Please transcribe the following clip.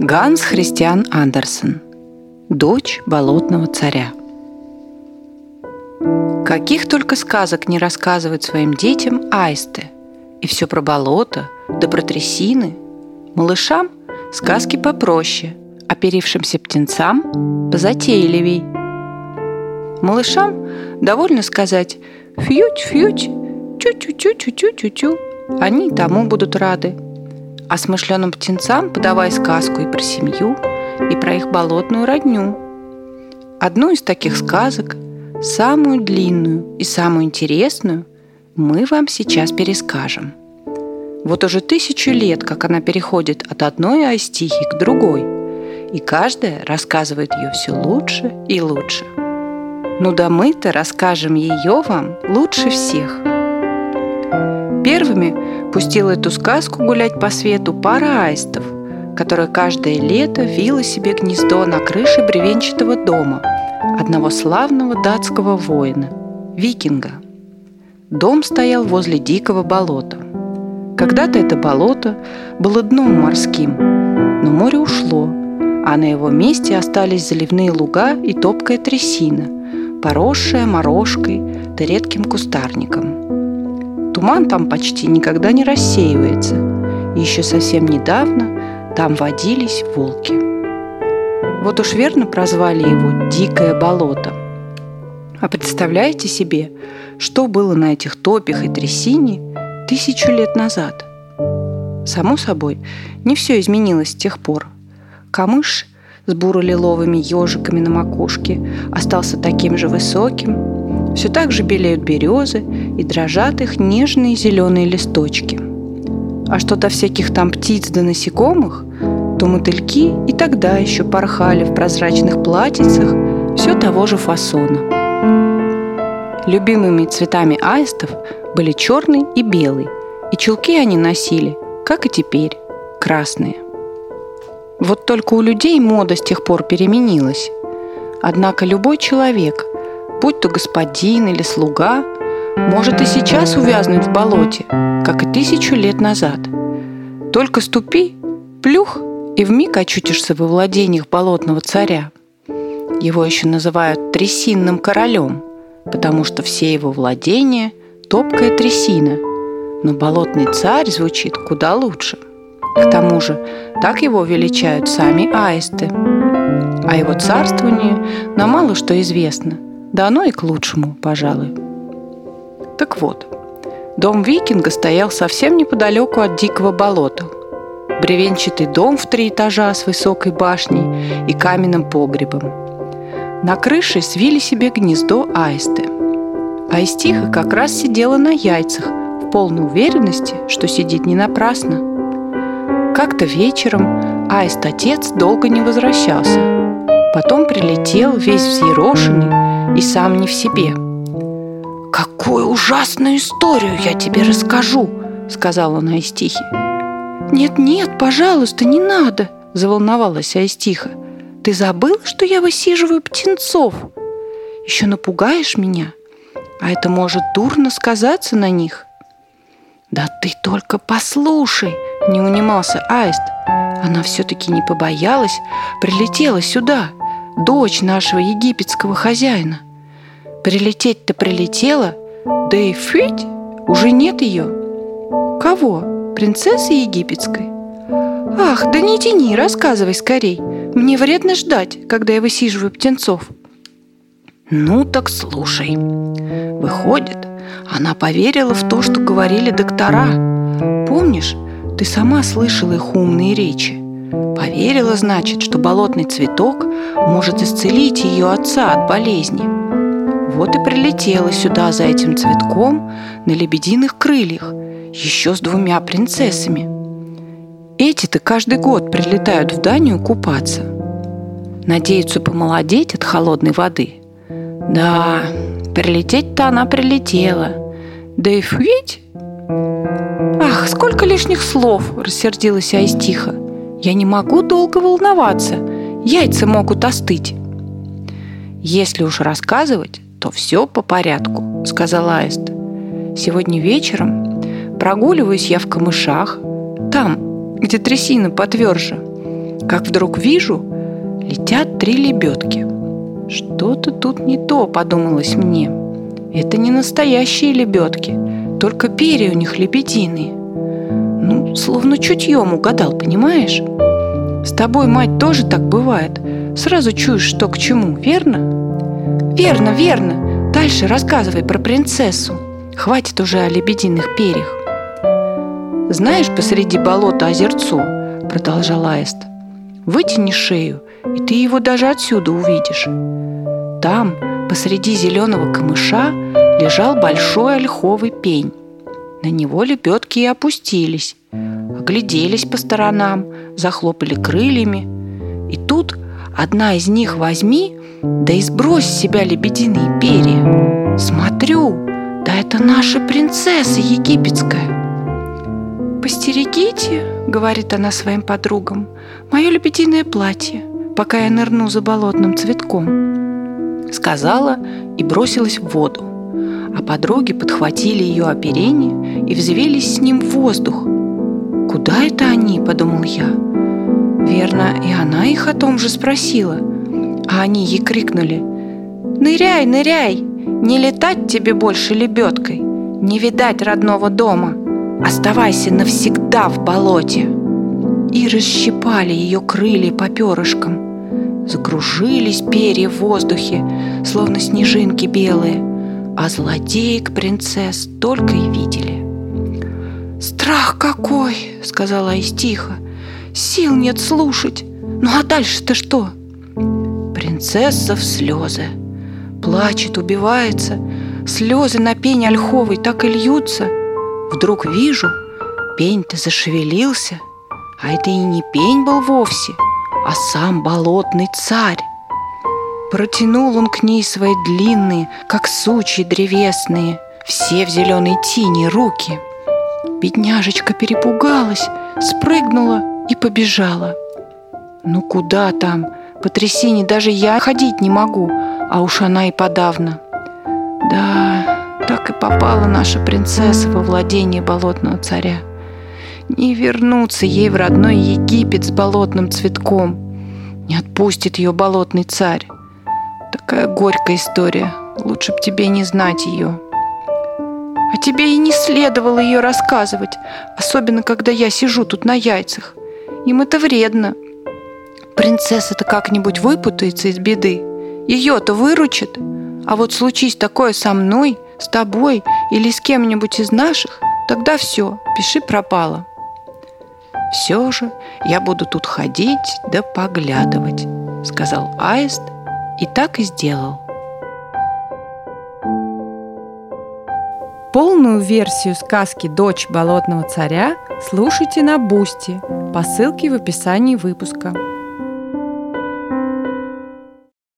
Ганс Христиан Андерсен. Дочь болотного царя. Каких только сказок не рассказывают своим детям аисты. И все про болото, да про трясины. Малышам сказки попроще, оперившимся птенцам позатейливей. Малышам довольно сказать «фьють-фьють», «чу-чу-чу-чу-чу-чу-чу». Они тому будут рады – а смышленым птенцам подавай сказку и про семью, и про их болотную родню. Одну из таких сказок, самую длинную и самую интересную, мы вам сейчас перескажем. Вот уже тысячу лет, как она переходит от одной айстихи к другой, и каждая рассказывает ее все лучше и лучше. Ну да мы-то расскажем ее вам лучше всех – Первыми пустила эту сказку гулять по свету пара аистов, которая каждое лето вила себе гнездо на крыше бревенчатого дома одного славного датского воина, викинга. Дом стоял возле дикого болота. Когда-то это болото было дном морским, но море ушло, а на его месте остались заливные луга и топкая трясина, поросшая морожкой да редким кустарником – Туман там почти никогда не рассеивается. Еще совсем недавно там водились волки. Вот уж верно прозвали его «Дикое болото». А представляете себе, что было на этих топях и трясине тысячу лет назад? Само собой, не все изменилось с тех пор. Камыш с буро-лиловыми ежиками на макушке остался таким же высоким, все так же белеют березы и дрожат их нежные зеленые листочки. А что до всяких там птиц да насекомых, то мотыльки и тогда еще порхали в прозрачных платьицах все того же фасона. Любимыми цветами аистов были черный и белый, и чулки они носили, как и теперь, красные. Вот только у людей мода с тех пор переменилась. Однако любой человек – будь то господин или слуга, может и сейчас увязнуть в болоте, как и тысячу лет назад. Только ступи, плюх, и вмиг очутишься во владениях болотного царя. Его еще называют трясинным королем, потому что все его владения – топкая трясина, но болотный царь звучит куда лучше. К тому же так его величают сами аисты. А его царствование нам мало что известно – да оно и к лучшему, пожалуй. Так вот, дом викинга стоял совсем неподалеку от дикого болота. Бревенчатый дом в три этажа с высокой башней и каменным погребом. На крыше свили себе гнездо аисты. Аистиха как раз сидела на яйцах, в полной уверенности, что сидит не напрасно. Как-то вечером аист-отец долго не возвращался. Потом прилетел весь взъерошенный и сам не в себе. «Какую ужасную историю я тебе расскажу!» — сказала она Аистихе. «Нет-нет, пожалуйста, не надо!» — заволновалась Аистиха. «Ты забыл, что я высиживаю птенцов? Еще напугаешь меня, а это может дурно сказаться на них». «Да ты только послушай!» — не унимался Аист. Она все-таки не побоялась, прилетела сюда — дочь нашего египетского хозяина. Прилететь-то прилетела, да и фить, уже нет ее. Кого? Принцессы египетской? Ах, да не тяни, рассказывай скорей. Мне вредно ждать, когда я высиживаю птенцов. Ну так слушай. Выходит, она поверила в то, что говорили доктора. Помнишь, ты сама слышала их умные речи. Поверила, значит, что болотный цветок может исцелить ее отца от болезни. Вот и прилетела сюда за этим цветком на лебединых крыльях, еще с двумя принцессами. Эти-то каждый год прилетают в Данию купаться. Надеются помолодеть от холодной воды. Да, прилететь-то она прилетела. Да и фуить! Ах, сколько лишних слов, рассердилась Айстиха. Я не могу долго волноваться. Яйца могут остыть. Если уж рассказывать, то все по порядку, сказала Аист. Сегодня вечером прогуливаюсь я в камышах, там, где трясина потверже. как вдруг вижу, летят три лебедки. Что-то тут не то, подумалось мне. Это не настоящие лебедки, только перья у них лебединые. Словно чутьем угадал, понимаешь? С тобой, мать, тоже так бывает. Сразу чуешь, что к чему, верно? Верно, верно. Дальше рассказывай про принцессу. Хватит уже о лебединых перьях. Знаешь, посреди болота озерцо, продолжал Аист. Вытяни шею, и ты его даже отсюда увидишь. Там, посреди зеленого камыша, лежал большой ольховый пень. На него лебедки и опустились, огляделись по сторонам, захлопали крыльями. И тут одна из них возьми, да и сбрось с себя лебединые перья. Смотрю, да это наша принцесса египетская. «Постерегите», — говорит она своим подругам, — «мое лебединое платье, пока я нырну за болотным цветком». Сказала и бросилась в воду, а подруги подхватили ее оперение и взвелись с ним в воздух. «Куда это они?» — подумал я. Верно, и она их о том же спросила. А они ей крикнули «Ныряй, ныряй! Не летать тебе больше лебедкой! Не видать родного дома!» Оставайся навсегда в болоте!» И расщипали ее крылья по перышкам. Загружились перья в воздухе, словно снежинки белые, а злодеек принцесс только и видели. «Страх какой!» — сказала Айс тихо. «Сил нет слушать. Ну а дальше-то что?» Принцесса в слезы. Плачет, убивается. Слезы на пень ольховой так и льются — Вдруг вижу, пень-то зашевелился, а это и не пень был вовсе, а сам болотный царь. Протянул он к ней свои длинные, как сучьи древесные, все в зеленой тени руки. Бедняжечка перепугалась, спрыгнула и побежала. Ну куда там? По трясине даже я ходить не могу, а уж она и подавно. Да, так и попала наша принцесса во владение болотного царя. Не вернуться ей в родной Египет с болотным цветком. Не отпустит ее болотный царь. Такая горькая история. Лучше б тебе не знать ее. А тебе и не следовало ее рассказывать, особенно когда я сижу тут на яйцах. Им это вредно. Принцесса-то как-нибудь выпутается из беды. Ее-то выручит. А вот случись такое со мной, с тобой или с кем-нибудь из наших, тогда все, пиши пропало. Все же я буду тут ходить да поглядывать, сказал Аист и так и сделал. Полную версию сказки «Дочь болотного царя» слушайте на Бусти по ссылке в описании выпуска.